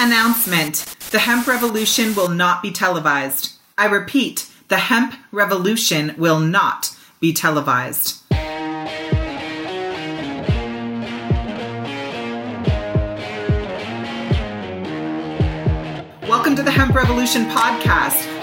Announcement The hemp revolution will not be televised. I repeat, the hemp revolution will not be televised. Welcome to the Hemp Revolution podcast,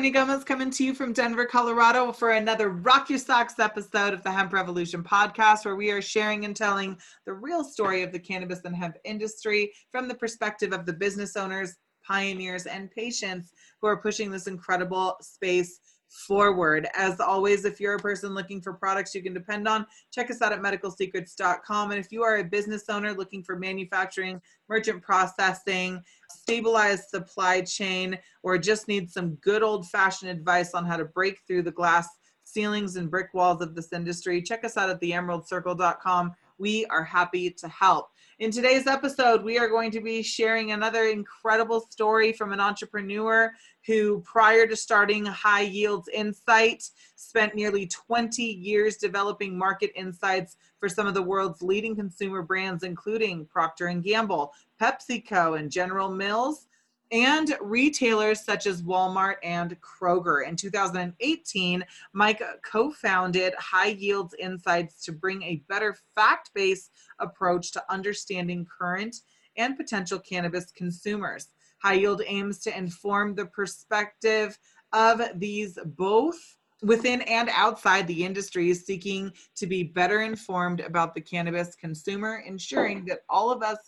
Sonia Gomez coming to you from Denver, Colorado for another Rock Your Socks episode of the Hemp Revolution podcast, where we are sharing and telling the real story of the cannabis and hemp industry from the perspective of the business owners, pioneers, and patients who are pushing this incredible space forward. As always, if you're a person looking for products you can depend on, check us out at medicalsecrets.com. And if you are a business owner looking for manufacturing, merchant processing, stabilized supply chain, or just need some good old fashioned advice on how to break through the glass ceilings and brick walls of this industry, check us out at theemeraldcircle.com. We are happy to help. In today's episode, we are going to be sharing another incredible story from an entrepreneur who, prior to starting High Yields Insight, spent nearly 20 years developing market insights for some of the world's leading consumer brands, including Procter & Gamble, PepsiCo, and General Mills and retailers such as Walmart and Kroger. In 2018, Mike co founded High Yields Insights to bring a better fact based approach to understanding current and potential cannabis consumers. High Yield aims to inform the perspective of these both within and outside the industry seeking to be better informed about the cannabis consumer, ensuring that all of us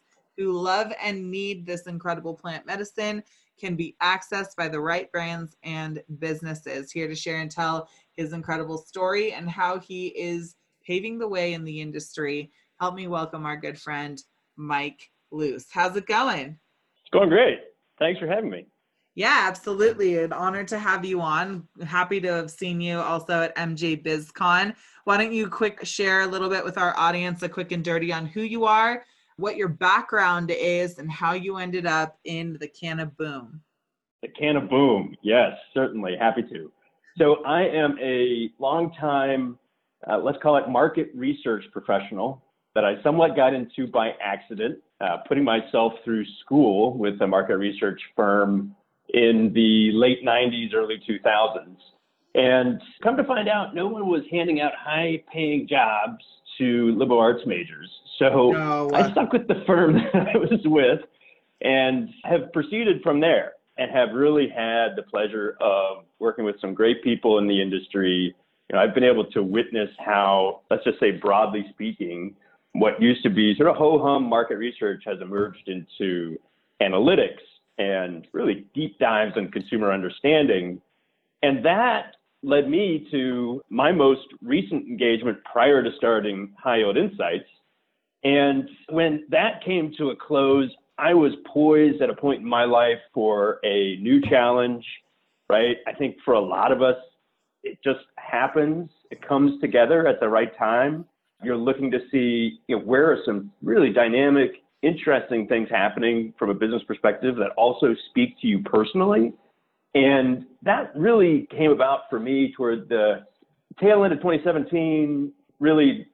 who love and need this incredible plant medicine can be accessed by the right brands and businesses. Here to share and tell his incredible story and how he is paving the way in the industry. Help me welcome our good friend, Mike Luce. How's it going? It's going great. Thanks for having me. Yeah, absolutely. An honor to have you on. Happy to have seen you also at MJ BizCon. Why don't you quick share a little bit with our audience, a quick and dirty on who you are what your background is and how you ended up in the Canna Boom. The Canna Boom, yes, certainly, happy to. So I am a long-time, uh, let's call it market research professional that I somewhat got into by accident, uh, putting myself through school with a market research firm in the late 90s, early 2000s. And come to find out, no one was handing out high paying jobs to liberal arts majors. So no, uh, I stuck with the firm that I was with and have proceeded from there and have really had the pleasure of working with some great people in the industry. You know, I've been able to witness how, let's just say broadly speaking, what used to be sort of ho hum market research has emerged into analytics and really deep dives on consumer understanding. And that led me to my most recent engagement prior to starting High Yield Insights. And when that came to a close, I was poised at a point in my life for a new challenge, right? I think for a lot of us, it just happens. It comes together at the right time. You're looking to see you know, where are some really dynamic, interesting things happening from a business perspective that also speak to you personally and that really came about for me toward the tail end of 2017, really,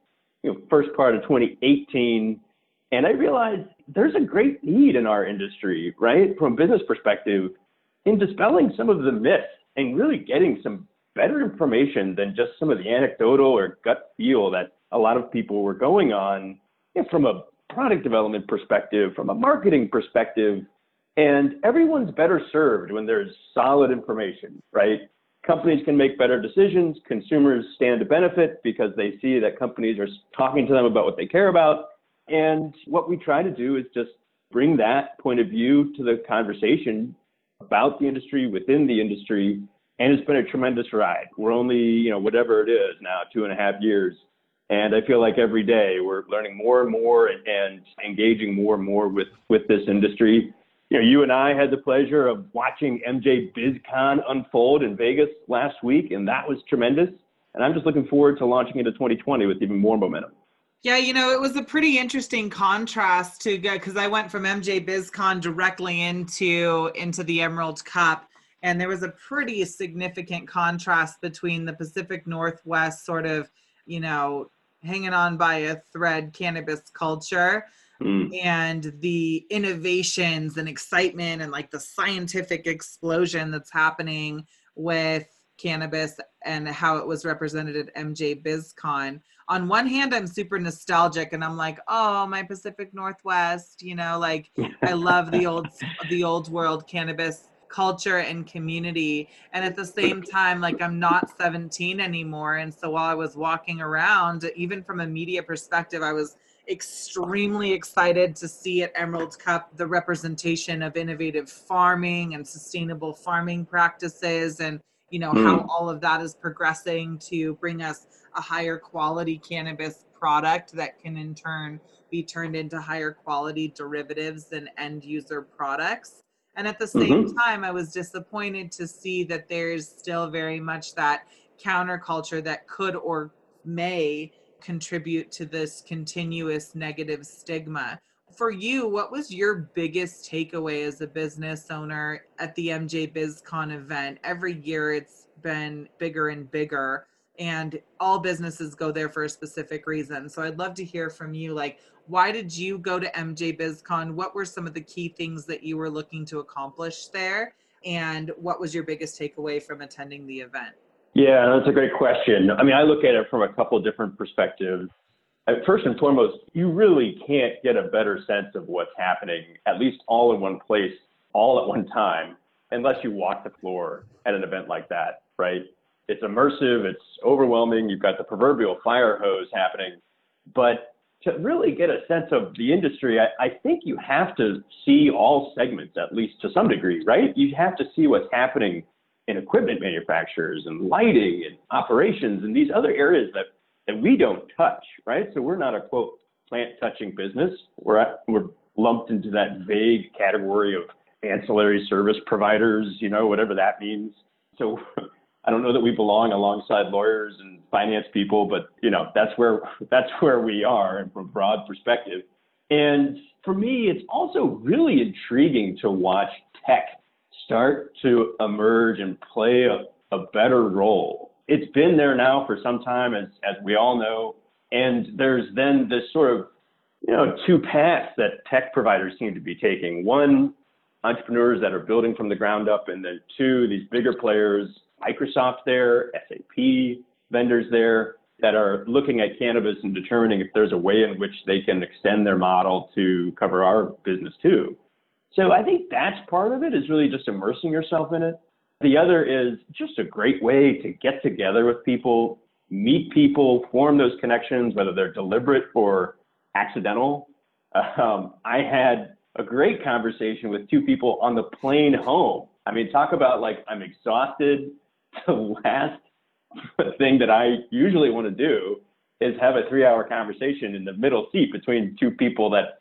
you know, first part of 2018. And I realized there's a great need in our industry, right? From a business perspective, in dispelling some of the myths and really getting some better information than just some of the anecdotal or gut feel that a lot of people were going on you know, from a product development perspective, from a marketing perspective, and everyone's better served when there's solid information, right? Companies can make better decisions. Consumers stand to benefit because they see that companies are talking to them about what they care about. And what we try to do is just bring that point of view to the conversation about the industry, within the industry, and it's been a tremendous ride. We're only, you know, whatever it is now, two and a half years. And I feel like every day we're learning more and more and engaging more and more with, with this industry. You know, you and I had the pleasure of watching MJ BizCon unfold in Vegas last week, and that was tremendous. And I'm just looking forward to launching into 2020 with even more momentum. Yeah, you know, it was a pretty interesting contrast to go because I went from MJ BizCon directly into into the Emerald Cup, and there was a pretty significant contrast between the Pacific Northwest sort of, you know, hanging on by a thread cannabis culture mm. and the innovations and excitement and like the scientific explosion that's happening with cannabis and how it was represented at MJ BizCon. On one hand, I'm super nostalgic and I'm like, oh, my Pacific Northwest, you know, like I love the old the old world cannabis culture and community. And at the same time, like I'm not 17 anymore. And so while I was walking around, even from a media perspective, I was extremely excited to see at Emerald Cup the representation of innovative farming and sustainable farming practices and you know mm. how all of that is progressing to bring us a higher quality cannabis product that can in turn be turned into higher quality derivatives and end user products and at the same mm-hmm. time, I was disappointed to see that there's still very much that counterculture that could or may contribute to this continuous negative stigma. For you, what was your biggest takeaway as a business owner at the MJ BizCon event? Every year it's been bigger and bigger and all businesses go there for a specific reason. So I'd love to hear from you like why did you go to MJ BizCon? What were some of the key things that you were looking to accomplish there? And what was your biggest takeaway from attending the event? Yeah, that's a great question. I mean, I look at it from a couple different perspectives. Uh, first and foremost, you really can't get a better sense of what's happening, at least all in one place, all at one time, unless you walk the floor at an event like that, right? It's immersive, it's overwhelming, you've got the proverbial fire hose happening, but to really get a sense of the industry, I, I, think you have to see all segments, at least to some degree, right? You have to see what's happening in equipment manufacturers and lighting and operations and these other areas that, that we don't touch, right? So we're not a quote plant touching business. We're, at, we're lumped into that vague category of ancillary service providers, you know, whatever that means. So I don't know that we belong alongside lawyers and finance people, but you know that's where that's where we are from a broad perspective. And for me, it's also really intriguing to watch tech start to emerge and play a, a better role. It's been there now for some time, as as we all know, and there's then this sort of you know two paths that tech providers seem to be taking. One, entrepreneurs that are building from the ground up, and then two, these bigger players Microsoft there, SAP vendors there that are looking at cannabis and determining if there's a way in which they can extend their model to cover our business too. So I think that's part of it is really just immersing yourself in it. The other is just a great way to get together with people, meet people, form those connections, whether they're deliberate or accidental. Um, I had a great conversation with two people on the plane home. I mean, talk about like I'm exhausted. the last thing that I usually want to do is have a three hour conversation in the middle seat between two people that,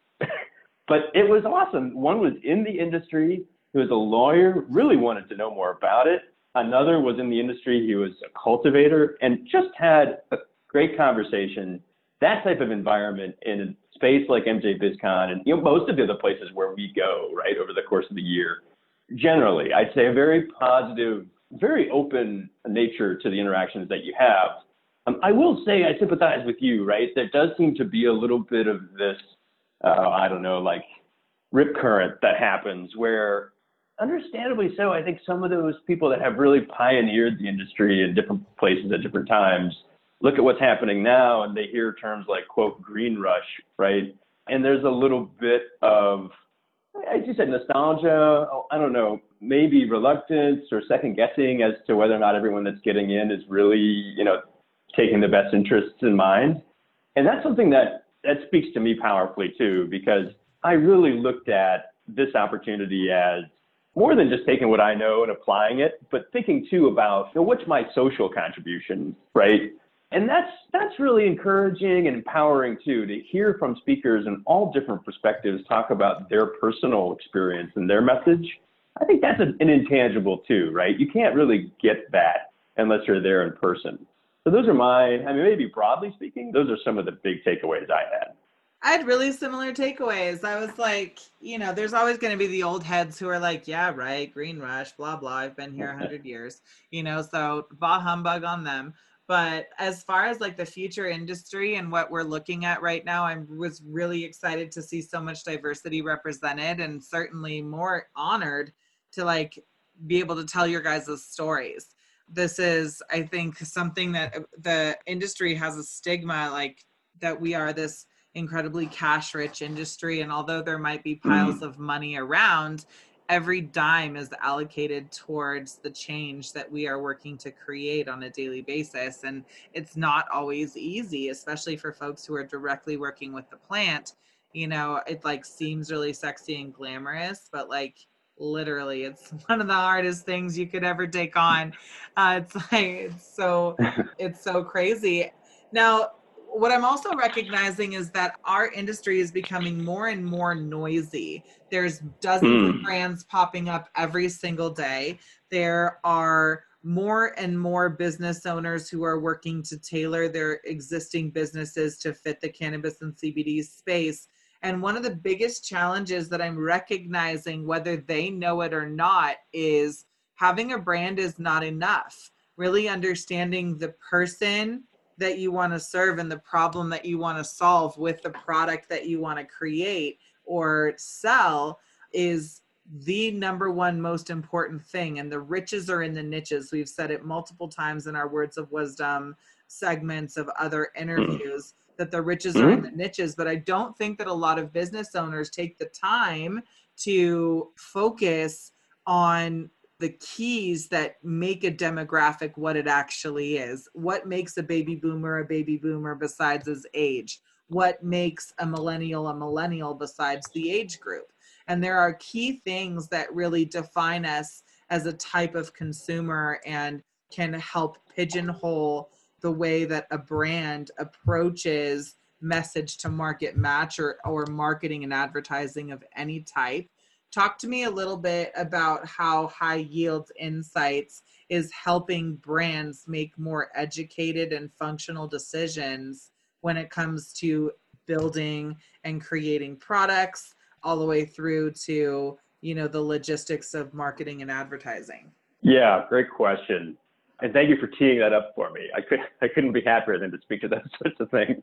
but it was awesome. One was in the industry, he was a lawyer, really wanted to know more about it. Another was in the industry, he was a cultivator and just had a great conversation. That type of environment in a space like MJ BizCon and you know, most of the other places where we go, right, over the course of the year. Generally, I'd say a very positive very open nature to the interactions that you have. Um, I will say I sympathize with you, right? There does seem to be a little bit of this, uh, I don't know, like rip current that happens where, understandably so, I think some of those people that have really pioneered the industry in different places at different times look at what's happening now and they hear terms like, quote, green rush, right? And there's a little bit of, as you said, nostalgia. I don't know, maybe reluctance or second guessing as to whether or not everyone that's getting in is really, you know, taking the best interests in mind. And that's something that that speaks to me powerfully too, because I really looked at this opportunity as more than just taking what I know and applying it, but thinking too about you know, what's my social contribution, right? And that's that's really encouraging and empowering too to hear from speakers in all different perspectives talk about their personal experience and their message. I think that's an, an intangible too, right? You can't really get that unless you're there in person. So those are my, I mean, maybe broadly speaking, those are some of the big takeaways I had. I had really similar takeaways. I was like, you know, there's always going to be the old heads who are like, yeah, right, green rush, blah, blah. I've been here 100 years, you know, so bah humbug on them. But as far as like the future industry and what we're looking at right now, I was really excited to see so much diversity represented and certainly more honored to like be able to tell your guys' stories. This is, I think, something that uh, the industry has a stigma like that we are this incredibly cash rich industry. And although there might be piles mm. of money around, every dime is allocated towards the change that we are working to create on a daily basis. And it's not always easy, especially for folks who are directly working with the plant. You know, it like seems really sexy and glamorous, but like literally it's one of the hardest things you could ever take on uh, it's like it's so it's so crazy now what I'm also recognizing is that our industry is becoming more and more noisy. There's dozens mm. of hmm. brands popping up every single day. There are more and more business owners who are working to tailor their existing businesses to fit the cannabis and CBD space. And one of the biggest challenges that I'm recognizing, whether they know it or not, is having a brand is not enough. Really understanding the person that you want to serve and the problem that you want to solve with the product that you want to create or sell is the number one most important thing. And the riches are in the niches. We've said it multiple times in our words of wisdom segments of other hmm. interviews that the riches are in mm-hmm. the niches. But I don't think that a lot of business owners take the time to focus on the keys that make a demographic what it actually is. What makes a baby boomer a baby boomer besides his age? What makes a millennial a millennial besides the age group? And there are key things that really define us as a type of consumer and can help pigeonhole the way that a brand approaches message to market match or, or marketing and advertising of any type. Talk to me a little bit about how High Yields Insights is helping brands make more educated and functional decisions when it comes to building and creating products all the way through to you know the logistics of marketing and advertising. Yeah great question and thank you for teeing that up for me i could i couldn't be happier than to speak to those sorts of things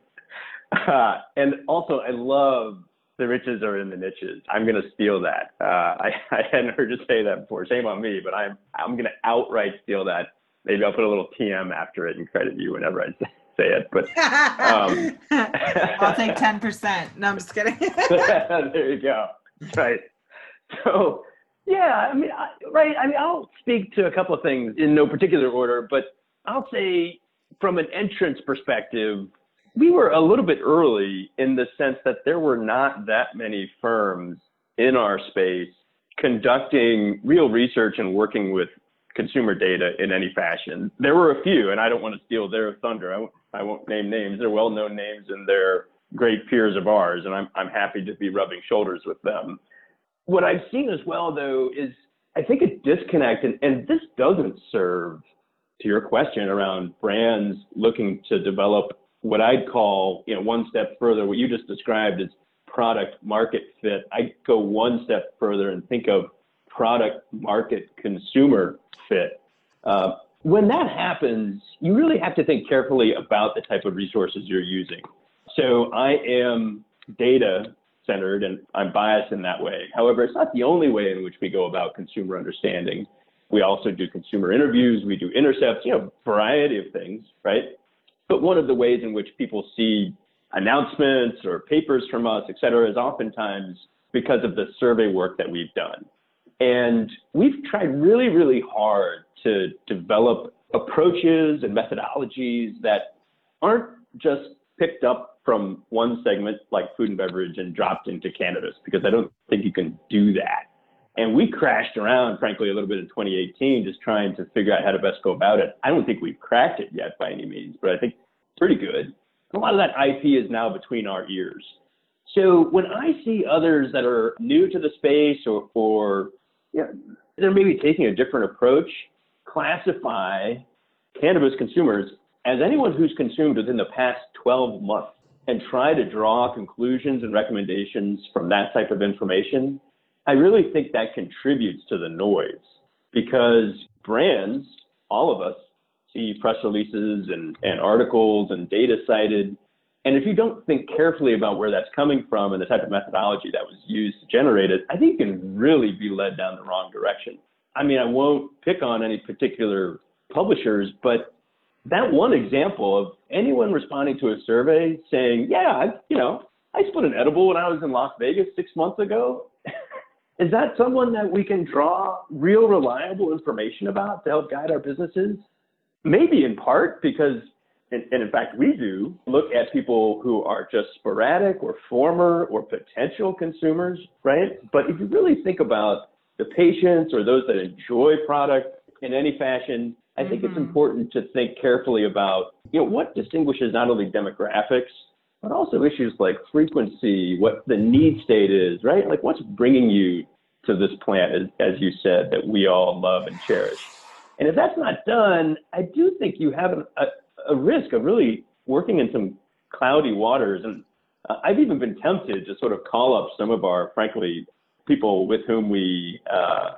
uh, and also i love the riches are in the niches. I'm going to steal that. Uh, I, I hadn't heard you say that before. Shame on me, but I'm I'm going to outright steal that. Maybe I'll put a little TM after it and credit you whenever I say it. But um, I'll take ten percent. No, I'm just kidding. there you go. Right. So yeah, I mean, I, right. I mean, I'll speak to a couple of things in no particular order, but I'll say from an entrance perspective, we were a little bit early in the sense that there were not that many firms in our space conducting real research and working with consumer data in any fashion. There were a few, and I don't want to steal their thunder. I won't, I won't name names. They're well-known names and they're great peers of ours, and I'm, I'm happy to be rubbing shoulders with them. What I've seen as well, though, is I think a disconnect, and, and this doesn't serve to your question around brands looking to develop what I'd call, you know, one step further, what you just described is product market fit. I go one step further and think of product market consumer fit. Uh, when that happens, you really have to think carefully about the type of resources you're using. So I am data centered and I'm biased in that way. However, it's not the only way in which we go about consumer understanding. We also do consumer interviews, we do intercepts, you know, variety of things, right? But one of the ways in which people see announcements or papers from us, et cetera, is oftentimes because of the survey work that we've done. And we've tried really, really hard to develop approaches and methodologies that aren't just picked up from one segment like food and beverage and dropped into cannabis, because I don't think you can do that. And we crashed around, frankly, a little bit in 2018, just trying to figure out how to best go about it. I don't think we've cracked it yet by any means, but I think pretty good. A lot of that IP is now between our ears. So when I see others that are new to the space or, or they're maybe taking a different approach, classify cannabis consumers as anyone who's consumed within the past 12 months and try to draw conclusions and recommendations from that type of information, I really think that contributes to the noise because brands, all of us, see press releases and, and articles and data cited. And if you don't think carefully about where that's coming from and the type of methodology that was used to generate it, I think you can really be led down the wrong direction. I mean, I won't pick on any particular publishers, but that one example of anyone responding to a survey saying, yeah, I, you know, I split an edible when I was in Las Vegas six months ago. Is that someone that we can draw real reliable information about to help guide our businesses? Maybe in part because, and, and in fact, we do look at people who are just sporadic or former or potential consumers, right? But if you really think about the patients or those that enjoy product in any fashion, I think mm-hmm. it's important to think carefully about, you know, what distinguishes not only demographics, but also issues like frequency, what the need state is, right? Like what's bringing you to this plant, as, as you said, that we all love and cherish. And if that's not done, I do think you have a, a risk of really working in some cloudy waters. And uh, I've even been tempted to sort of call up some of our, frankly, people with whom we, uh,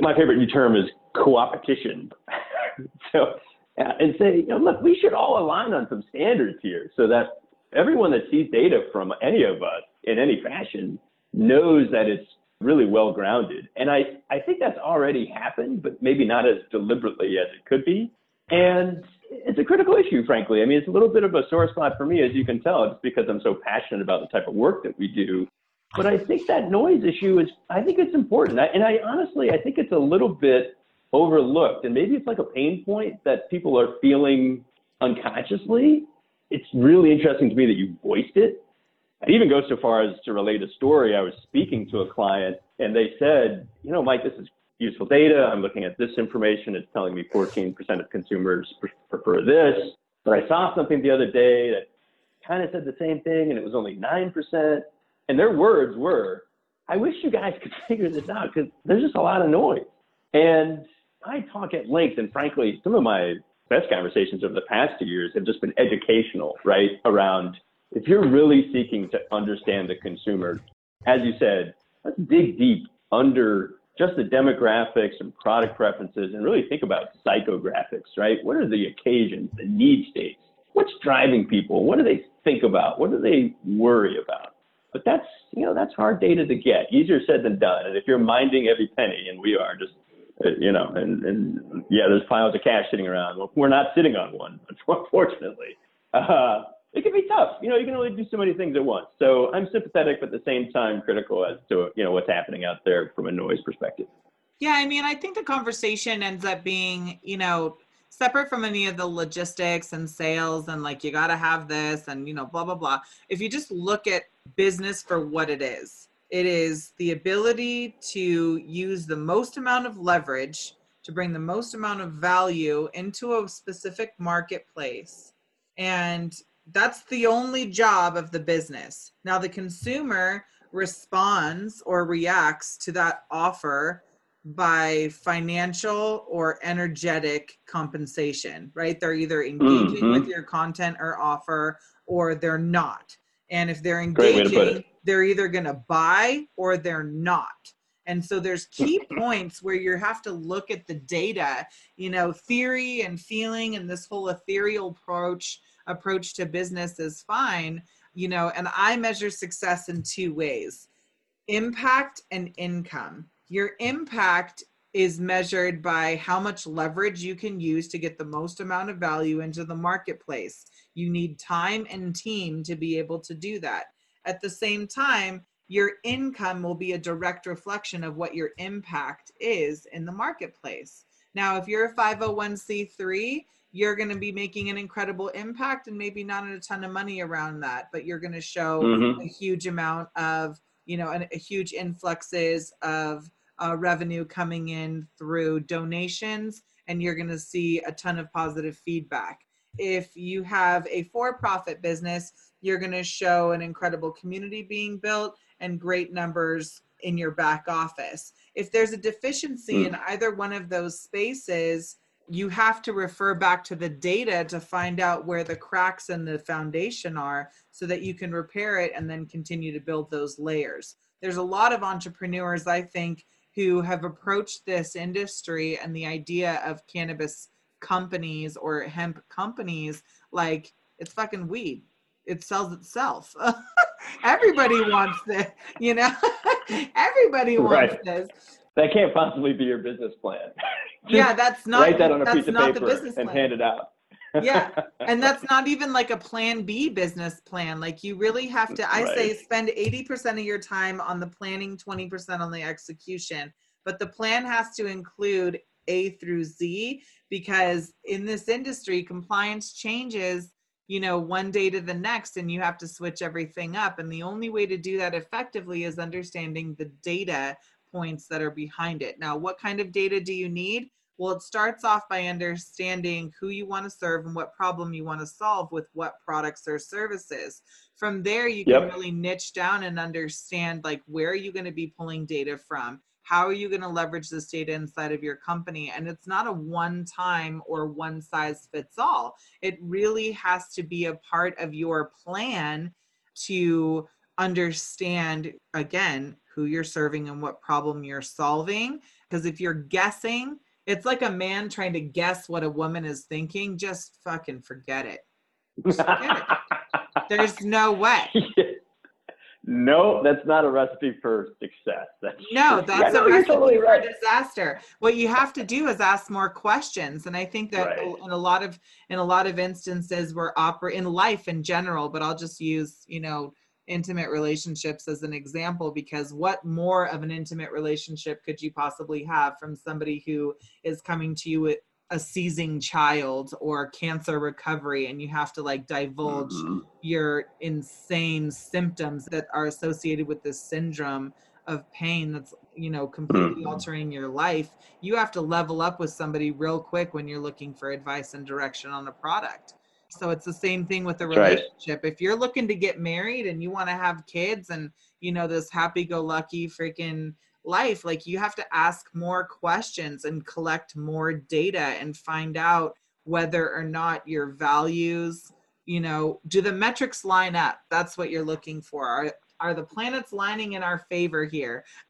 my favorite new term is co-opetition. so, uh, and say, you know, look, we should all align on some standards here so that everyone that sees data from any of us in any fashion knows that it's really well grounded. And I, I think that's already happened, but maybe not as deliberately as it could be. And it's a critical issue, frankly. I mean, it's a little bit of a sore spot for me, as you can tell, just because I'm so passionate about the type of work that we do. But I think that noise issue is, I think it's important. I, and I honestly, I think it's a little bit overlooked. And maybe it's like a pain point that people are feeling unconsciously. It's really interesting to me that you voiced it it even goes so far as to relate a story. I was speaking to a client and they said, you know, Mike, this is useful data. I'm looking at this information. It's telling me 14% of consumers prefer this. But I saw something the other day that kind of said the same thing and it was only 9%. And their words were, I wish you guys could figure this out because there's just a lot of noise. And I talk at length, and frankly, some of my best conversations over the past two years have just been educational, right? Around if you're really seeking to understand the consumer, as you said, let's dig deep under just the demographics and product preferences and really think about psychographics, right? What are the occasions, the need states? What's driving people? What do they think about? What do they worry about? But that's, you know, that's hard data to get. Easier said than done. And if you're minding every penny, and we are just, you know, and, and yeah, there's piles of cash sitting around. Well, we're not sitting on one, unfortunately. Uh, it can be tough. You know, you can only do so many things at once. So I'm sympathetic, but at the same time critical as to you know what's happening out there from a noise perspective. Yeah, I mean, I think the conversation ends up being, you know, separate from any of the logistics and sales and like you got to have this and you know blah blah blah. If you just look at business for what it is, it is the ability to use the most amount of leverage to bring the most amount of value into a specific marketplace and that's the only job of the business. Now the consumer responds or reacts to that offer by financial or energetic compensation, right? They're either engaging mm-hmm. with your content or offer or they're not. And if they're engaging, they're either going to buy or they're not. And so there's key hmm. points where you have to look at the data, you know, theory and feeling and this whole ethereal approach approach to business is fine, you know, and I measure success in two ways impact and income. Your impact is measured by how much leverage you can use to get the most amount of value into the marketplace. You need time and team to be able to do that. At the same time, your income will be a direct reflection of what your impact is in the marketplace. Now, if you're a 501c3, you're going to be making an incredible impact and maybe not a ton of money around that but you're going to show mm-hmm. a huge amount of you know a, a huge influxes of uh, revenue coming in through donations, and you're going to see a ton of positive feedback. If you have a for profit business, you're going to show an incredible community being built and great numbers in your back office. If there's a deficiency mm. in either one of those spaces, you have to refer back to the data to find out where the cracks in the foundation are so that you can repair it and then continue to build those layers. There's a lot of entrepreneurs, I think, who have approached this industry and the idea of cannabis companies or hemp companies like it's fucking weed. It sells itself. Everybody wants this, you know? Everybody wants right. this. That can't possibly be your business plan. yeah, that's not write that on a piece of paper and plan. hand it out. yeah and that's not even like a plan b business plan like you really have to i right. say spend 80% of your time on the planning 20% on the execution but the plan has to include a through z because in this industry compliance changes you know one day to the next and you have to switch everything up and the only way to do that effectively is understanding the data points that are behind it now what kind of data do you need well, it starts off by understanding who you want to serve and what problem you want to solve with what products or services. From there, you can really niche down and understand like where are you going to be pulling data from? How are you going to leverage this data inside of your company? And it's not a one time or one size fits all. It really has to be a part of your plan to understand, again, who you're serving and what problem you're solving. Because if you're guessing, it's like a man trying to guess what a woman is thinking. Just fucking forget it. Forget it. There's no way. No, that's not a recipe for success. That's no, that's yeah, a no, recipe totally for right. disaster. What you have to do is ask more questions, and I think that right. in a lot of in a lot of instances, we're opera in life in general. But I'll just use you know intimate relationships as an example because what more of an intimate relationship could you possibly have from somebody who is coming to you with a seizing child or cancer recovery and you have to like divulge mm-hmm. your insane symptoms that are associated with this syndrome of pain that's you know completely mm-hmm. altering your life you have to level up with somebody real quick when you're looking for advice and direction on a product so it's the same thing with the relationship. Right. If you're looking to get married and you want to have kids and you know this happy go lucky freaking life, like you have to ask more questions and collect more data and find out whether or not your values, you know, do the metrics line up? That's what you're looking for. Are are the planets lining in our favor here?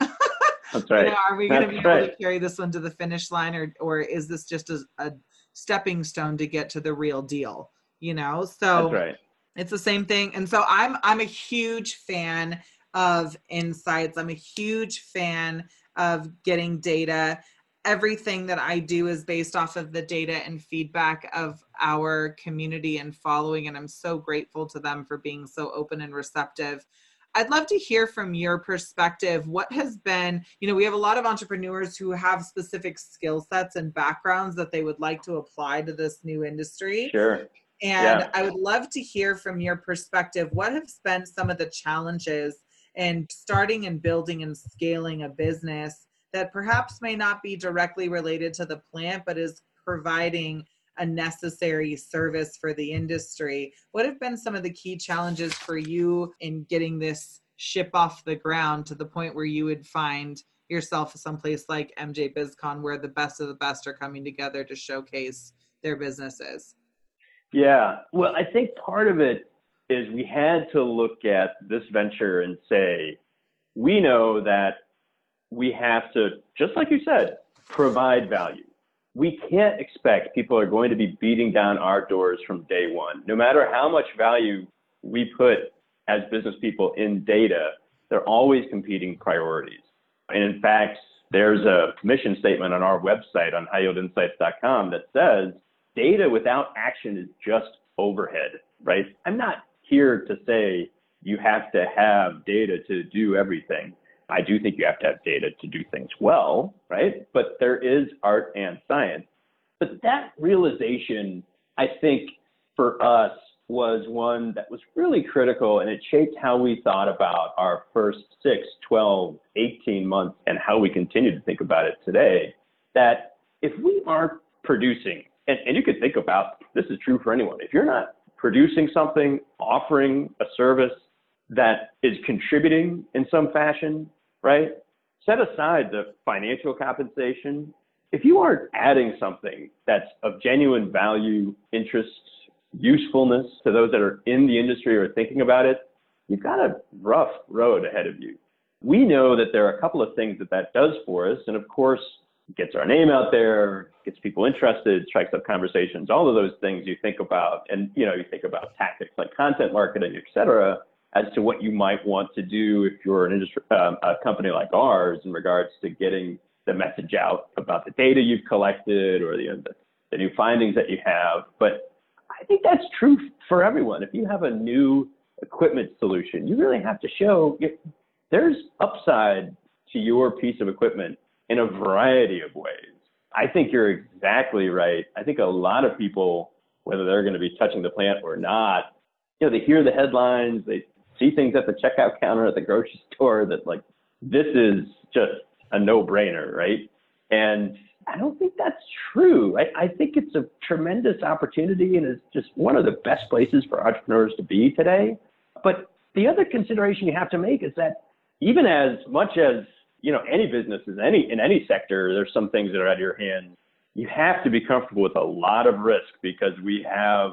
That's right. you know, are we going to be able right. to carry this one to the finish line, or or is this just a, a stepping stone to get to the real deal? you know so That's right. it's the same thing and so i'm i'm a huge fan of insights i'm a huge fan of getting data everything that i do is based off of the data and feedback of our community and following and i'm so grateful to them for being so open and receptive I'd love to hear from your perspective. What has been, you know, we have a lot of entrepreneurs who have specific skill sets and backgrounds that they would like to apply to this new industry. Sure. And yeah. I would love to hear from your perspective what have been some of the challenges in starting and building and scaling a business that perhaps may not be directly related to the plant, but is providing a necessary service for the industry. What have been some of the key challenges for you in getting this ship off the ground to the point where you would find yourself someplace like MJ BizCon where the best of the best are coming together to showcase their businesses? Yeah. Well, I think part of it is we had to look at this venture and say, we know that we have to, just like you said, provide value. We can't expect people are going to be beating down our doors from day one. No matter how much value we put as business people in data, they're always competing priorities. And in fact, there's a mission statement on our website on highyieldinsights.com that says data without action is just overhead, right? I'm not here to say you have to have data to do everything. I do think you have to have data to do things well, right? But there is art and science. But that realization, I think, for us was one that was really critical and it shaped how we thought about our first 6, 12, 18 months and how we continue to think about it today. That if we aren't producing, and, and you could think about this is true for anyone, if you're not producing something, offering a service that is contributing in some fashion, right? Set aside the financial compensation. If you aren't adding something that's of genuine value, interest, usefulness to those that are in the industry or thinking about it, you've got a rough road ahead of you. We know that there are a couple of things that that does for us. And of course, gets our name out there, gets people interested, strikes up conversations, all of those things you think about. And, you know, you think about tactics like content marketing, et cetera, as to what you might want to do if you're an industry, um, a company like ours in regards to getting the message out about the data you've collected or the, the new findings that you have. But I think that's true for everyone. If you have a new equipment solution, you really have to show there's upside to your piece of equipment in a variety of ways. I think you're exactly right. I think a lot of people, whether they're going to be touching the plant or not, you know, they hear the headlines, they see things at the checkout counter at the grocery store that like this is just a no-brainer, right? And I don't think that's true. I, I think it's a tremendous opportunity and it's just one of the best places for entrepreneurs to be today. But the other consideration you have to make is that even as much as you know any business is any in any sector, there's some things that are out of your hands. You have to be comfortable with a lot of risk because we have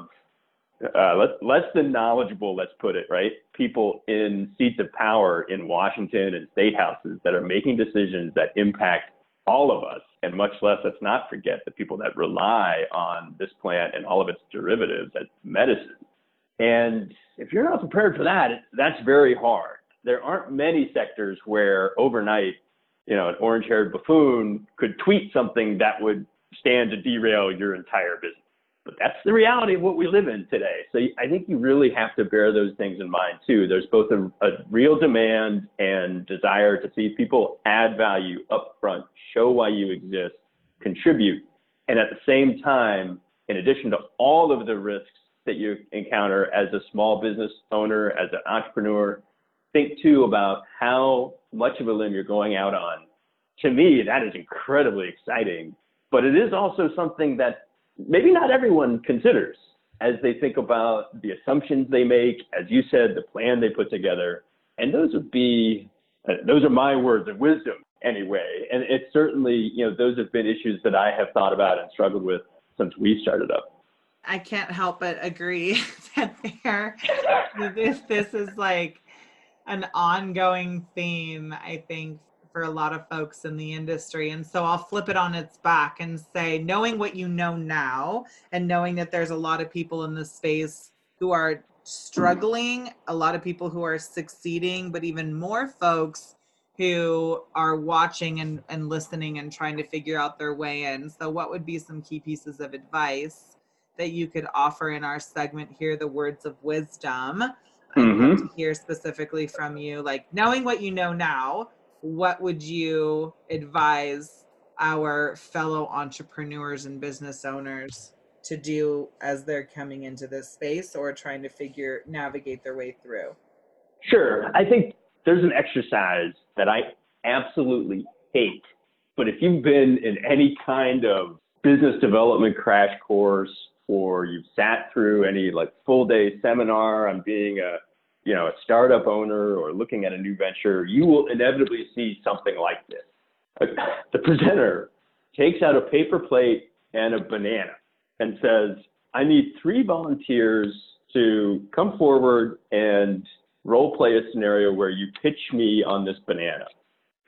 uh, less, less than knowledgeable, let's put it right, people in seats of power in Washington and state houses that are making decisions that impact all of us, and much less, let's not forget the people that rely on this plant and all of its derivatives as medicine. And if you're not prepared for that, that's very hard. There aren't many sectors where overnight, you know, an orange-haired buffoon could tweet something that would stand to derail your entire business. But that's the reality of what we live in today. So I think you really have to bear those things in mind too. There's both a, a real demand and desire to see people add value up front, show why you exist, contribute. And at the same time, in addition to all of the risks that you encounter as a small business owner, as an entrepreneur, think too about how much of a limb you're going out on. To me, that is incredibly exciting, but it is also something that maybe not everyone considers as they think about the assumptions they make, as you said, the plan they put together. And those would be, uh, those are my words of wisdom anyway. And it's certainly, you know, those have been issues that I have thought about and struggled with since we started up. I can't help but agree that there, this, this is like an ongoing theme, I think, for a lot of folks in the industry. And so I'll flip it on its back and say, knowing what you know now and knowing that there's a lot of people in this space who are struggling, a lot of people who are succeeding, but even more folks who are watching and, and listening and trying to figure out their way in. So, what would be some key pieces of advice that you could offer in our segment here, the words of wisdom? Mm-hmm. To hear specifically from you, like knowing what you know now, what would you advise our fellow entrepreneurs and business owners to do as they're coming into this space or trying to figure navigate their way through? Sure. I think there's an exercise that I absolutely hate. But if you've been in any kind of business development crash course or you've sat through any like full day seminar on being a you know, a startup owner or looking at a new venture, you will inevitably see something like this. The presenter takes out a paper plate and a banana and says, I need three volunteers to come forward and role play a scenario where you pitch me on this banana.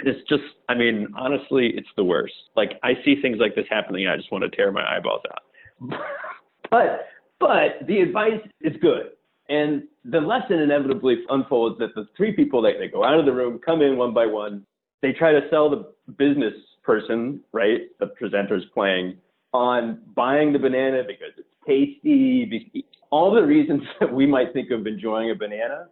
It's just, I mean, honestly, it's the worst. Like, I see things like this happening, I just want to tear my eyeballs out. but, but the advice is good. And the lesson inevitably unfolds that the three people that they go out of the room, come in one by one, they try to sell the business person, right, the presenter's playing, on buying the banana because it's tasty, all the reasons that we might think of enjoying a banana.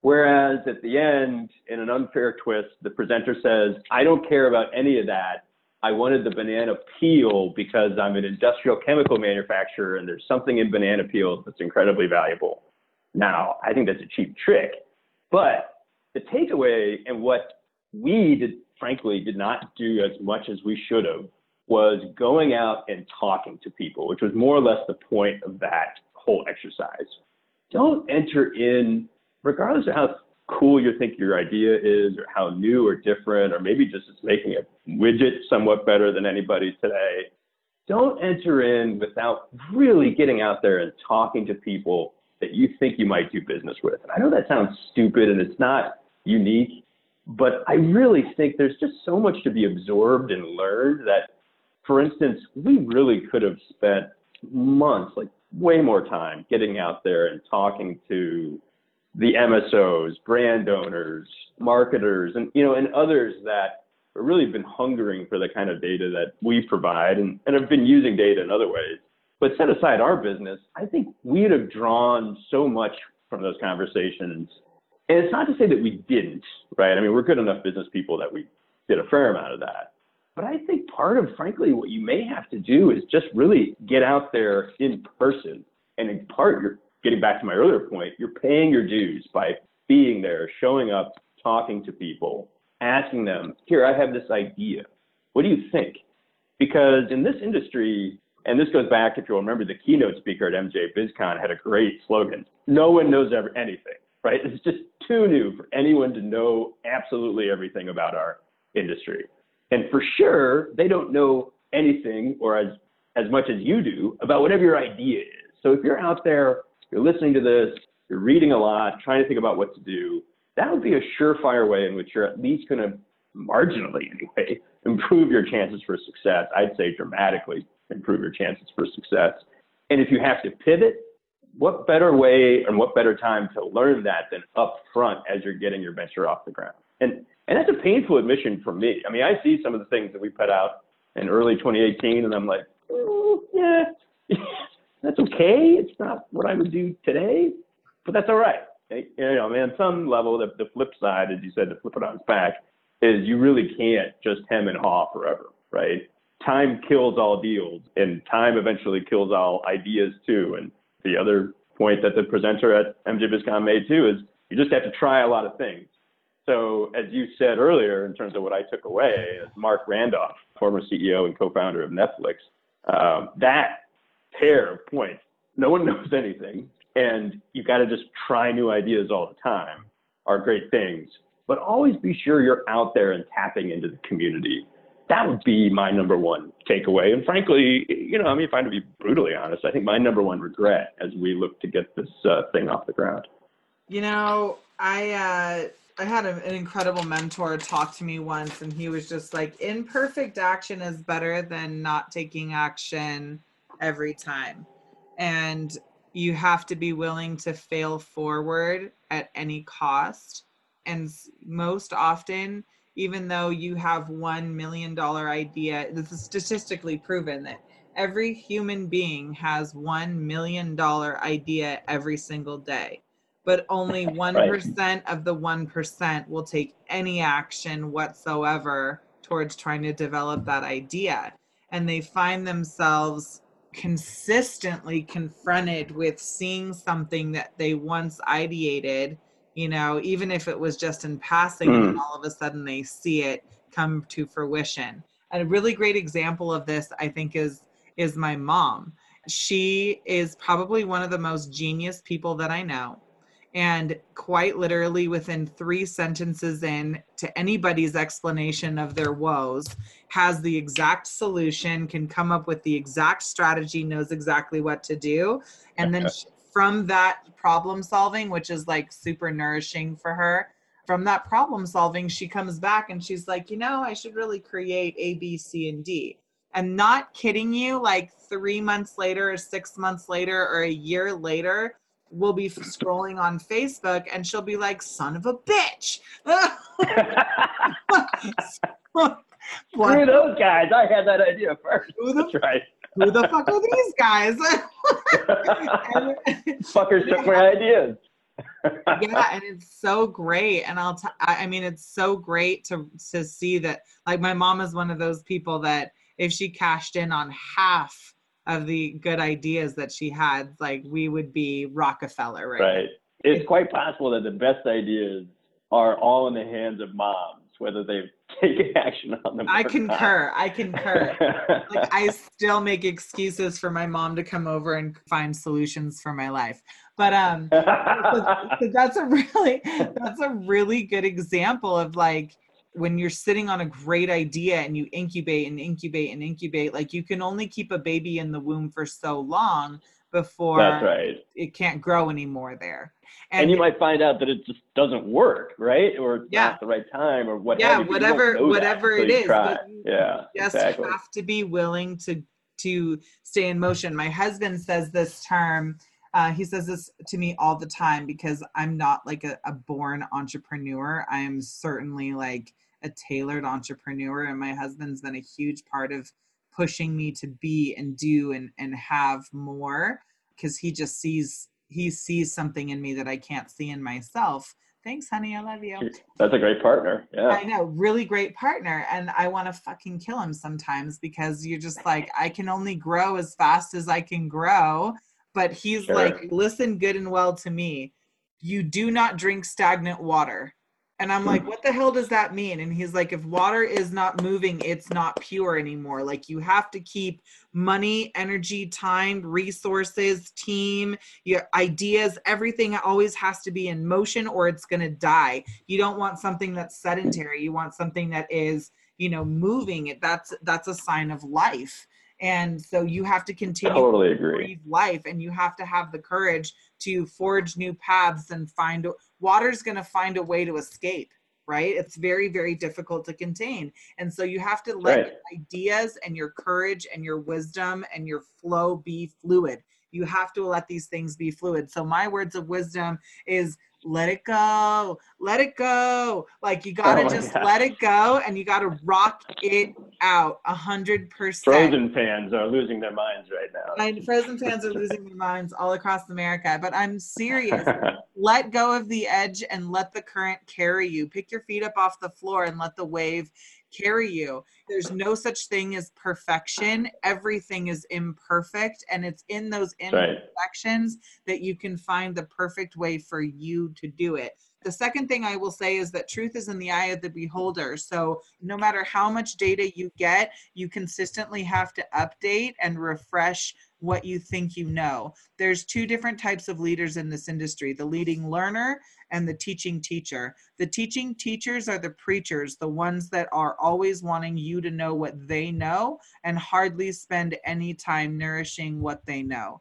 Whereas at the end, in an unfair twist, the presenter says, I don't care about any of that. I wanted the banana peel because I'm an industrial chemical manufacturer and there's something in banana peels that's incredibly valuable. Now, I think that's a cheap trick, but the takeaway and what we did, frankly, did not do as much as we should have was going out and talking to people, which was more or less the point of that whole exercise. Don't enter in, regardless of how cool you think your idea is, or how new or different, or maybe just it's making a widget somewhat better than anybody today. Don't enter in without really getting out there and talking to people that you think you might do business with. And I know that sounds stupid and it's not unique, but I really think there's just so much to be absorbed and learned that, for instance, we really could have spent months, like way more time, getting out there and talking to the MSOs, brand owners, marketers, and you know, and others that have really been hungering for the kind of data that we provide and, and have been using data in other ways. But set aside our business, I think we'd have drawn so much from those conversations. And it's not to say that we didn't, right? I mean, we're good enough business people that we did a fair amount of that. But I think part of, frankly, what you may have to do is just really get out there in person. And in part, you're getting back to my earlier point, you're paying your dues by being there, showing up, talking to people, asking them, here, I have this idea. What do you think? Because in this industry, and this goes back, if you'll remember, the keynote speaker at MJ BizCon had a great slogan. No one knows ever anything, right? It's just too new for anyone to know absolutely everything about our industry. And for sure, they don't know anything or as, as much as you do about whatever your idea is. So if you're out there, you're listening to this, you're reading a lot, trying to think about what to do, that would be a surefire way in which you're at least going to marginally anyway improve your chances for success. I'd say dramatically improve your chances for success. And if you have to pivot, what better way and what better time to learn that than up front as you're getting your venture off the ground? And and that's a painful admission for me. I mean, I see some of the things that we put out in early 2018, and I'm like, oh, yeah, that's okay. It's not what I would do today, but that's all right. You know, I mean, on some level, the, the flip side, as you said, to flip it on its back, is you really can't just hem and haw forever, right? Time kills all deals and time eventually kills all ideas too. And the other point that the presenter at MJ BizCon made too is you just have to try a lot of things. So as you said earlier, in terms of what I took away, as Marc Randolph, former CEO and co-founder of Netflix, um, that pair of points, no one knows anything, and you've got to just try new ideas all the time, are great things. But always be sure you're out there and tapping into the community that would be my number one takeaway. And frankly, you know, I mean, if I'm to be brutally honest, I think my number one regret as we look to get this uh, thing off the ground. You know, I uh, I had a, an incredible mentor talk to me once, and he was just like, "Imperfect action is better than not taking action every time," and you have to be willing to fail forward at any cost. And most often, even though you have one million dollar idea this is statistically proven that every human being has one million dollar idea every single day but only 1% right. of the 1% will take any action whatsoever towards trying to develop that idea and they find themselves consistently confronted with seeing something that they once ideated you know, even if it was just in passing mm. and all of a sudden they see it come to fruition. a really great example of this, I think, is is my mom. She is probably one of the most genius people that I know. And quite literally, within three sentences in to anybody's explanation of their woes, has the exact solution, can come up with the exact strategy, knows exactly what to do. And then from that problem solving, which is like super nourishing for her, from that problem solving, she comes back and she's like, you know, I should really create A, B, C, and D. And not kidding you, like three months later, or six months later, or a year later, we'll be scrolling on Facebook and she'll be like, son of a bitch. Screw those guys. I had that idea first. That's right who the fuck are these guys? Fuckers took my ideas. yeah, and it's so great. And I'll, t- I mean, it's so great to to see that. Like my mom is one of those people that if she cashed in on half of the good ideas that she had, like we would be Rockefeller, right? Right. It's quite possible that the best ideas are all in the hands of moms, whether they've taken action on them. I concur. Not. I concur. like I still make excuses for my mom to come over and find solutions for my life. But um so, so that's a really that's a really good example of like when you're sitting on a great idea and you incubate and incubate and incubate, like you can only keep a baby in the womb for so long before That's right. it can't grow anymore there. And, and you might find out that it just doesn't work, right? Or it's yeah. not the right time or whatever. Yeah, whatever whatever it is. yeah. just exactly. have to be willing to to stay in motion. My husband says this term uh, he says this to me all the time because I'm not like a, a born entrepreneur. I am certainly like a tailored entrepreneur and my husband's been a huge part of pushing me to be and do and and have more because he just sees he sees something in me that I can't see in myself. Thanks, honey. I love you. That's a great partner. Yeah. I know, really great partner. And I want to fucking kill him sometimes because you're just like, I can only grow as fast as I can grow. But he's sure. like, listen good and well to me. You do not drink stagnant water. And I'm like, what the hell does that mean? And he's like, if water is not moving, it's not pure anymore. Like, you have to keep money, energy, time, resources, team, your ideas, everything always has to be in motion or it's going to die. You don't want something that's sedentary. You want something that is, you know, moving. It That's that's a sign of life and so you have to continue totally agree life and you have to have the courage to forge new paths and find water's going to find a way to escape right? It's very very difficult to contain. And so you have to let right. ideas and your courage and your wisdom and your flow be fluid. You have to let these things be fluid. So my words of wisdom is let it go, let it go. Like you gotta oh just God. let it go and you gotta rock it out a hundred percent. Frozen fans are losing their minds right now. And Frozen fans are losing their minds all across America. But I'm serious. let go of the edge and let the current carry you. Pick your feet up off the floor and let the wave carry you. There's no such thing as perfection. Everything is imperfect. And it's in those imperfections right. that you can find the perfect way for you to do it. The second thing I will say is that truth is in the eye of the beholder. So, no matter how much data you get, you consistently have to update and refresh what you think you know. There's two different types of leaders in this industry the leading learner and the teaching teacher. The teaching teachers are the preachers, the ones that are always wanting you to know what they know and hardly spend any time nourishing what they know.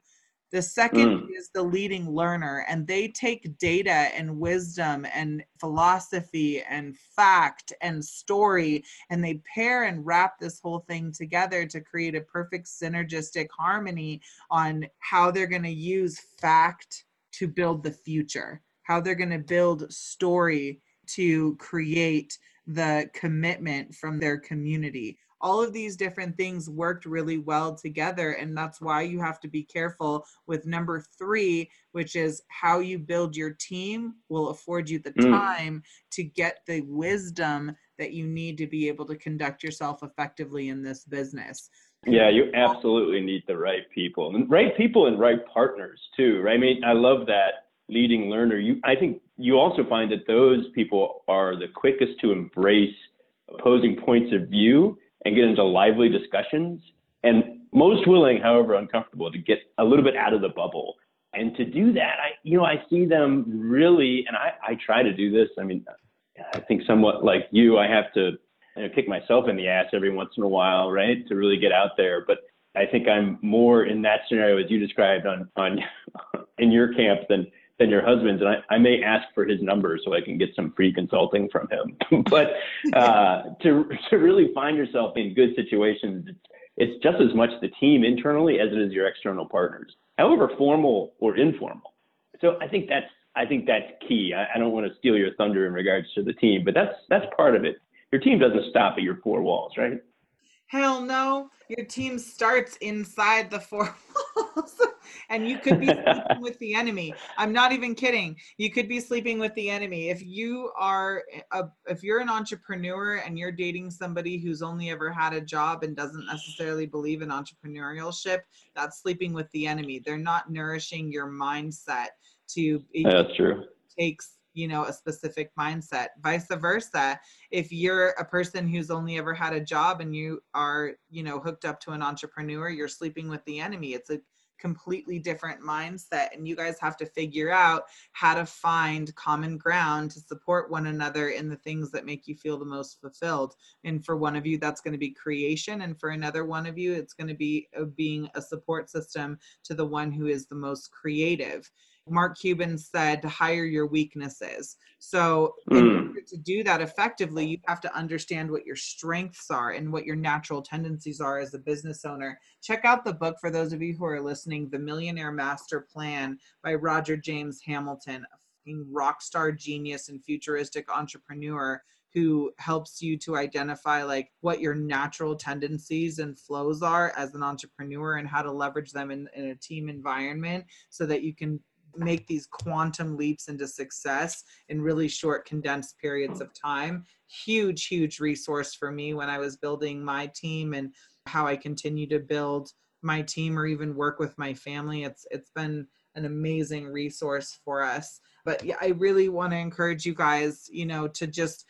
The second mm. is the leading learner, and they take data and wisdom and philosophy and fact and story, and they pair and wrap this whole thing together to create a perfect synergistic harmony on how they're going to use fact to build the future how they're going to build story to create the commitment from their community. All of these different things worked really well together. And that's why you have to be careful with number three, which is how you build your team will afford you the mm. time to get the wisdom that you need to be able to conduct yourself effectively in this business. Yeah, you absolutely need the right people and right people and right partners too, right? I mean, I love that leading learner, you I think you also find that those people are the quickest to embrace opposing points of view and get into lively discussions and most willing, however uncomfortable, to get a little bit out of the bubble. And to do that, I you know, I see them really and I, I try to do this. I mean, I think somewhat like you, I have to you know, kick myself in the ass every once in a while, right? To really get out there. But I think I'm more in that scenario as you described on on in your camp than than your husband's, and I, I may ask for his number so I can get some free consulting from him. but uh, to to really find yourself in good situations, it's, just as much the team internally as it is your external partners, however formal or informal. So I think that's I think that's key. I, I don't want to steal your thunder in regards to the team, but that's that's part of it. Your team doesn't stop at your four walls, right? Hell no. Your team starts inside the four walls. And you could be sleeping with the enemy. I'm not even kidding. You could be sleeping with the enemy. If you are a, if you're an entrepreneur and you're dating somebody who's only ever had a job and doesn't necessarily believe in entrepreneurship, that's sleeping with the enemy. They're not nourishing your mindset to That's true. takes you know a specific mindset vice versa if you're a person who's only ever had a job and you are you know hooked up to an entrepreneur you're sleeping with the enemy it's a completely different mindset and you guys have to figure out how to find common ground to support one another in the things that make you feel the most fulfilled. And for one of you that's going to be creation and for another one of you it's going to be uh, being a support system to the one who is the most creative Mark Cuban said to hire your weaknesses. So, in Mm. order to do that effectively, you have to understand what your strengths are and what your natural tendencies are as a business owner. Check out the book for those of you who are listening The Millionaire Master Plan by Roger James Hamilton, a fucking rock star genius and futuristic entrepreneur who helps you to identify like what your natural tendencies and flows are as an entrepreneur and how to leverage them in, in a team environment so that you can make these quantum leaps into success in really short condensed periods of time. Huge huge resource for me when i was building my team and how i continue to build my team or even work with my family. It's it's been an amazing resource for us. But yeah i really want to encourage you guys you know to just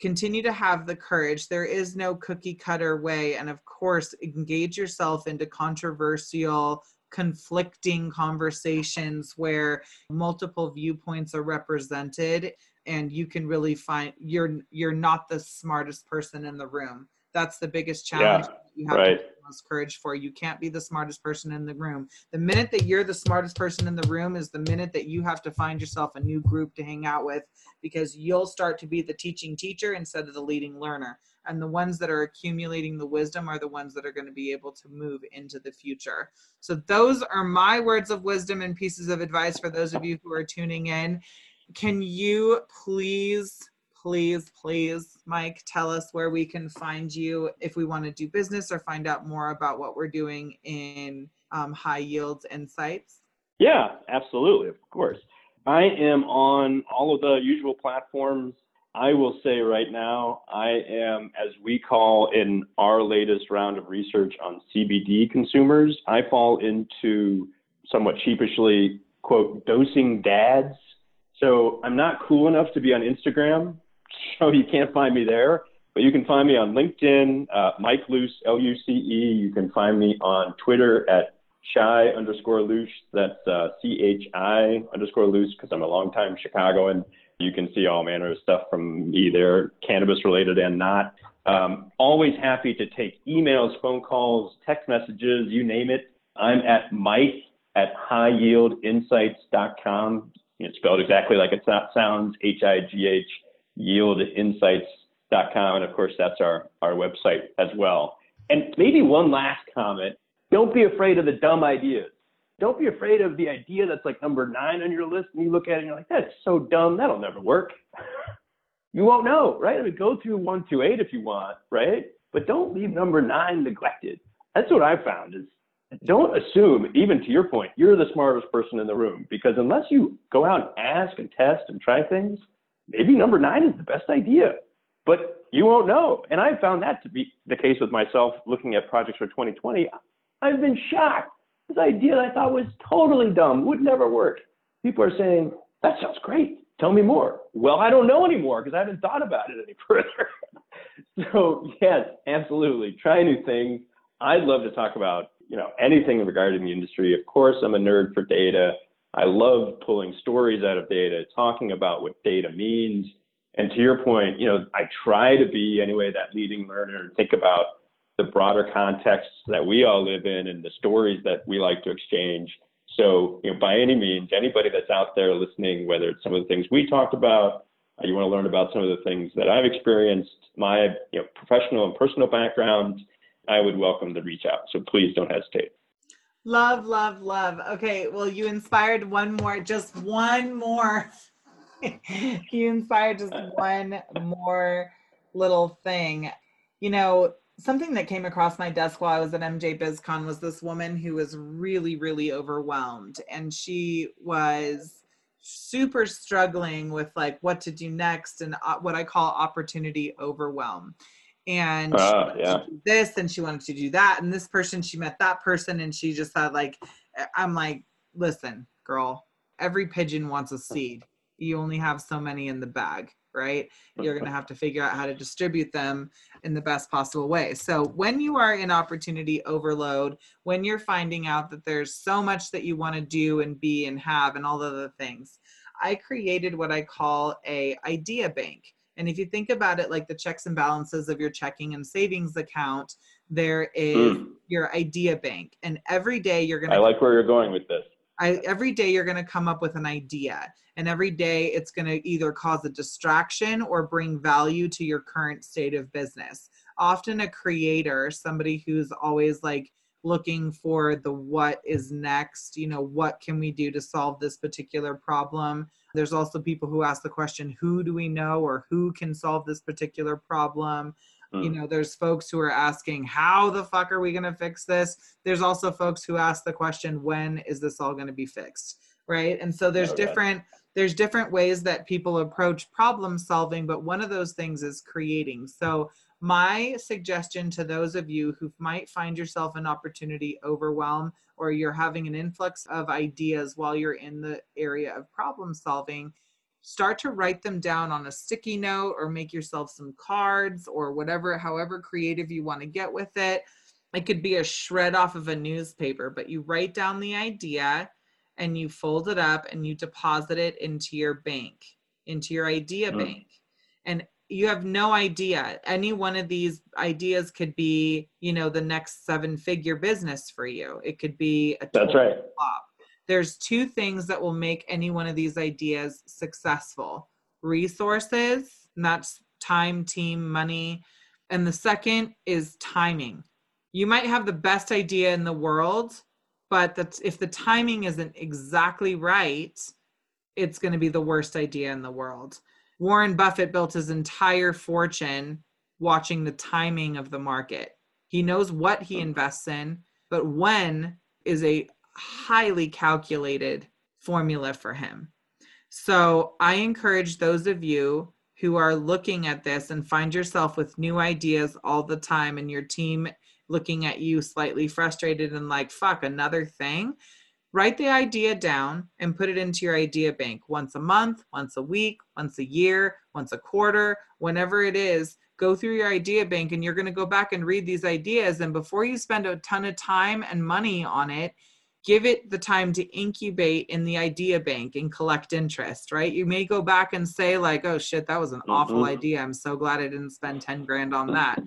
continue to have the courage. There is no cookie cutter way. And of course engage yourself into controversial conflicting conversations where multiple viewpoints are represented and you can really find you're you're not the smartest person in the room. That's the biggest challenge Yeah, you have right. the most courage for. You can't be the smartest person in the room. The minute that you're the smartest person in the room is the minute that you have to find yourself a new group to hang out with because you'll start to be the teaching teacher instead of the leading learner and the ones that are accumulating the wisdom are the ones that are going to be able to move into the future so those are my words of wisdom and pieces of advice for those of you who are tuning in can you please please please mike tell us where we can find you if we want to do business or find out more about what we're doing in um, high yields insights Yeah, absolutely, of course. I am on all of the usual platforms. I will say right now, I am, as we call in our latest round of research on CBD consumers, I fall into somewhat sheepishly, quote, dosing dads. So I'm not cool enough to be on Instagram, so you can't find me there. But you can find me on LinkedIn, uh, Mike Luce, L U C E. You can find me on Twitter at Chi underscore Luce. That's uh, C H I underscore Luce because I'm a longtime Chicagoan. You can see all manner of stuff from me there, cannabis related and not. Um, always happy to take emails, phone calls, text messages, you name it. I'm at Mike at highyieldinsights.com. It's spelled exactly like it so- sounds, H I G H, yieldinsights.com. And of course, that's our, our website as well. And maybe one last comment don't be afraid of the dumb ideas. Don't be afraid of the idea that's like number nine on your list and you look at it and you're like, that's so dumb, that'll never work. you won't know, right? I mean, go through one eight if you want, right? But don't leave number nine neglected. That's what I found is don't assume, even to your point, you're the smartest person in the room because unless you go out and ask and test and try things, maybe number nine is the best idea. But you won't know. And I found that to be the case with myself looking at projects for 2020. I've been shocked. This idea I thought was totally dumb, would never work. People are saying, that sounds great. Tell me more. Well, I don't know anymore because I haven't thought about it any further. so yes, absolutely. Try new things. I'd love to talk about, you know, anything regarding the industry. Of course, I'm a nerd for data. I love pulling stories out of data, talking about what data means. And to your point, you know, I try to be anyway that leading learner and think about the broader context that we all live in and the stories that we like to exchange. So, you know, by any means, anybody that's out there listening, whether it's some of the things we talked about, uh, you want to learn about some of the things that I've experienced, my you know, professional and personal background, I would welcome the reach out. So please don't hesitate. Love, love, love. Okay, well, you inspired one more, just one more. you inspired just one more little thing. You know, something that came across my desk while I was at MJ BizCon was this woman who was really, really overwhelmed. And she was super struggling with like what to do next and uh, what I call opportunity overwhelm. And uh, yeah. this and she wanted to do that. And this person, she met that person and she just thought like, I'm like, listen, girl, every pigeon wants a seed. You only have so many in the bag right? You're going to have to figure out how to distribute them in the best possible way. So, when you are in opportunity overload, when you're finding out that there's so much that you want to do and be and have and all the things, I created what I call a idea bank. And if you think about it like the checks and balances of your checking and savings account, there is mm. your idea bank. And every day you're going to I like where you're going with this. I, every day you're going to come up with an idea and every day it's going to either cause a distraction or bring value to your current state of business. Often a creator somebody who's always like looking for the what is next you know what can we do to solve this particular problem? There's also people who ask the question who do we know or who can solve this particular problem Mm. You know, there's folks who are asking, how the fuck are we going to fix this? There's also folks who ask the question, when is this all going to be fixed? Right. And so there's okay. different there's different ways that people approach problem solving, but one of those things is creating. So my suggestion to those of you who might find yourself in opportunity overwhelm or you're having an influx of ideas while you're in the area of problem solving start to write them down on a sticky note or make yourself some cards or whatever, however creative you want to get with it. It could be a shred off of a newspaper, but you write down the idea and you fold it up and you deposit it into your bank, into your idea mm. bank. And you have no idea. Any one of these ideas could be, you know, the next seven figure business for you. It could be a That's right. Flop there's two things that will make any one of these ideas successful resources, and that's time, team, money. And the second is timing. You might have the best idea in the world, but if the timing isn't exactly right, it's going to be the worst idea in the world. Warren Buffett built his entire fortune watching the timing of the market. He knows what he invests in, but when is a highly calculated formula for him. So I encourage those of you who are looking at this and find yourself with new ideas all the time and your team looking at you slightly frustrated and like, fuck, another thing. Write the idea down and put it into your idea bank once a month, once a week, once a year, once a quarter, whenever it is. Go through your idea bank and you're going to go back and read these ideas. And before you spend a ton of time and money on it, give it the time to incubate in the idea bank and collect interest right? You may go back and say like oh shit that was an mm-hmm. awful idea. I'm so glad i didn't spend 10 grand on that.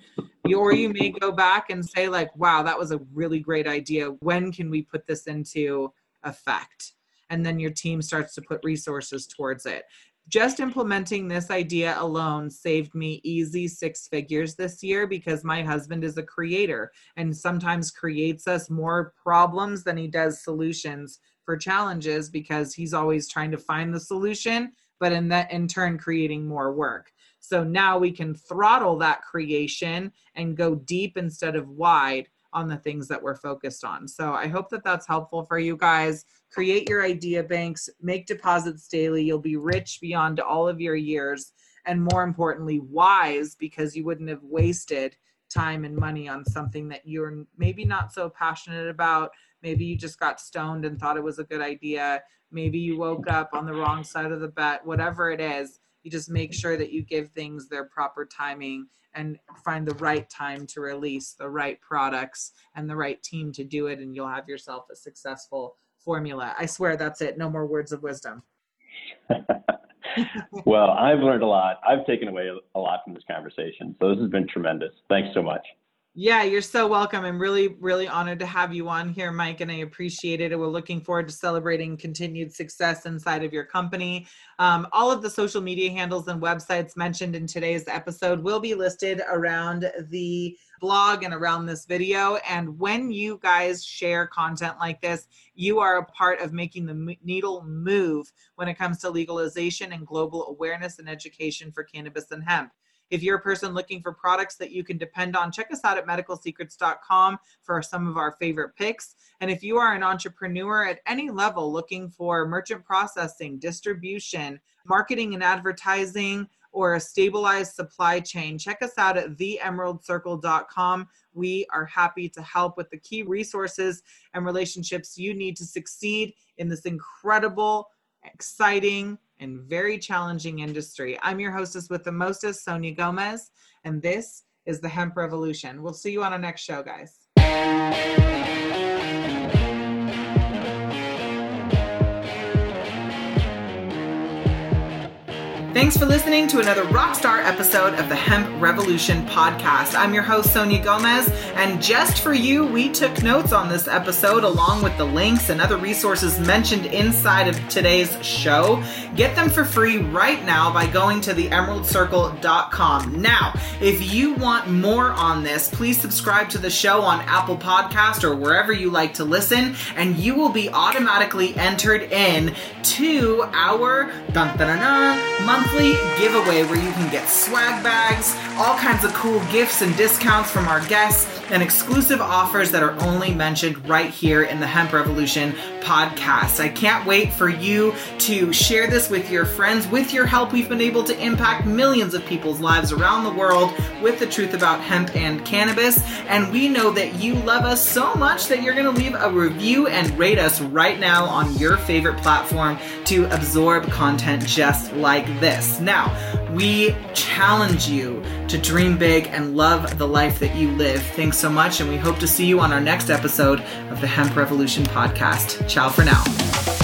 Or you may go back and say like wow that was a really great idea. When can we put this into effect? And then your team starts to put resources towards it just implementing this idea alone saved me easy six figures this year because my husband is a creator and sometimes creates us more problems than he does solutions for challenges because he's always trying to find the solution but in that in turn creating more work. So now we can throttle that creation and go deep instead of wide on the things that we're focused on. So I hope that that's helpful for you guys. Create your idea banks, make deposits daily. You'll be rich beyond all of your years. And more importantly, wise because you wouldn't have wasted time and money on something that you're maybe not so passionate about. Maybe you just got stoned and thought it was a good idea. Maybe you woke up on the wrong side of the bet, whatever it is you just make sure that you give things their proper timing and find the right time to release the right products and the right team to do it and you'll have yourself a successful formula. I swear that's it. No more words of wisdom. Well i've learned a lot. I've taken away a lot from this conversation so this has been tremendous. Thanks so much yeah, you're so welcome. I'm really, really honored to have you on here, Mike, and I appreciate it. We're looking forward to celebrating continued success inside of your company. Um, all of the social media handles and websites mentioned in today's episode will be listed around the blog and around this video. And when you guys share content like this, you are a part of making the needle move when it comes to legalization and global awareness and education for cannabis and hemp. If you're a person looking for products that you can depend on, check us out at medicalsecrets.com for some of our favorite picks. And if you are an entrepreneur at any level looking for merchant processing, distribution, marketing and advertising, or a stabilized supply chain, check us out at theemeraldcircle.com. We are happy to help with the key resources and relationships you need to succeed in this incredible, exciting, and very challenging industry. I'm your hostess with the mostest, Sonia Gomez, and this is the Hemp Revolution. We'll see you on our next show, guys. Thanks for listening to another Rockstar episode of the Hemp Revolution podcast. I'm your host, Sonia Gomez, and just for you, we took notes on this episode along with the links and other resources mentioned inside of today's show. Get them for free right now by going to theemeraldcircle.com. Now, if you want more on this, please subscribe to the show on Apple Podcast or wherever you like to listen, and you will be automatically entered in to our dun, dun, dun, dun, monthly giveaway where you can get swag bags, all kinds of cool gifts and discounts from our guests, and exclusive offers that are only mentioned right here in the Hemp Revolution podcast. I can't wait for you to share this with your friends. With your help, we've been able to impact millions of people's lives around the world with the truth about hemp and cannabis. And we know that you love us so much that you're going to leave a review and rate us right now on your favorite platform to absorb content just like this. Now, we challenge you to dream big and love the life that you live. Thanks so much, and we hope to see you on our next episode of the Hemp Revolution podcast. Ciao for now.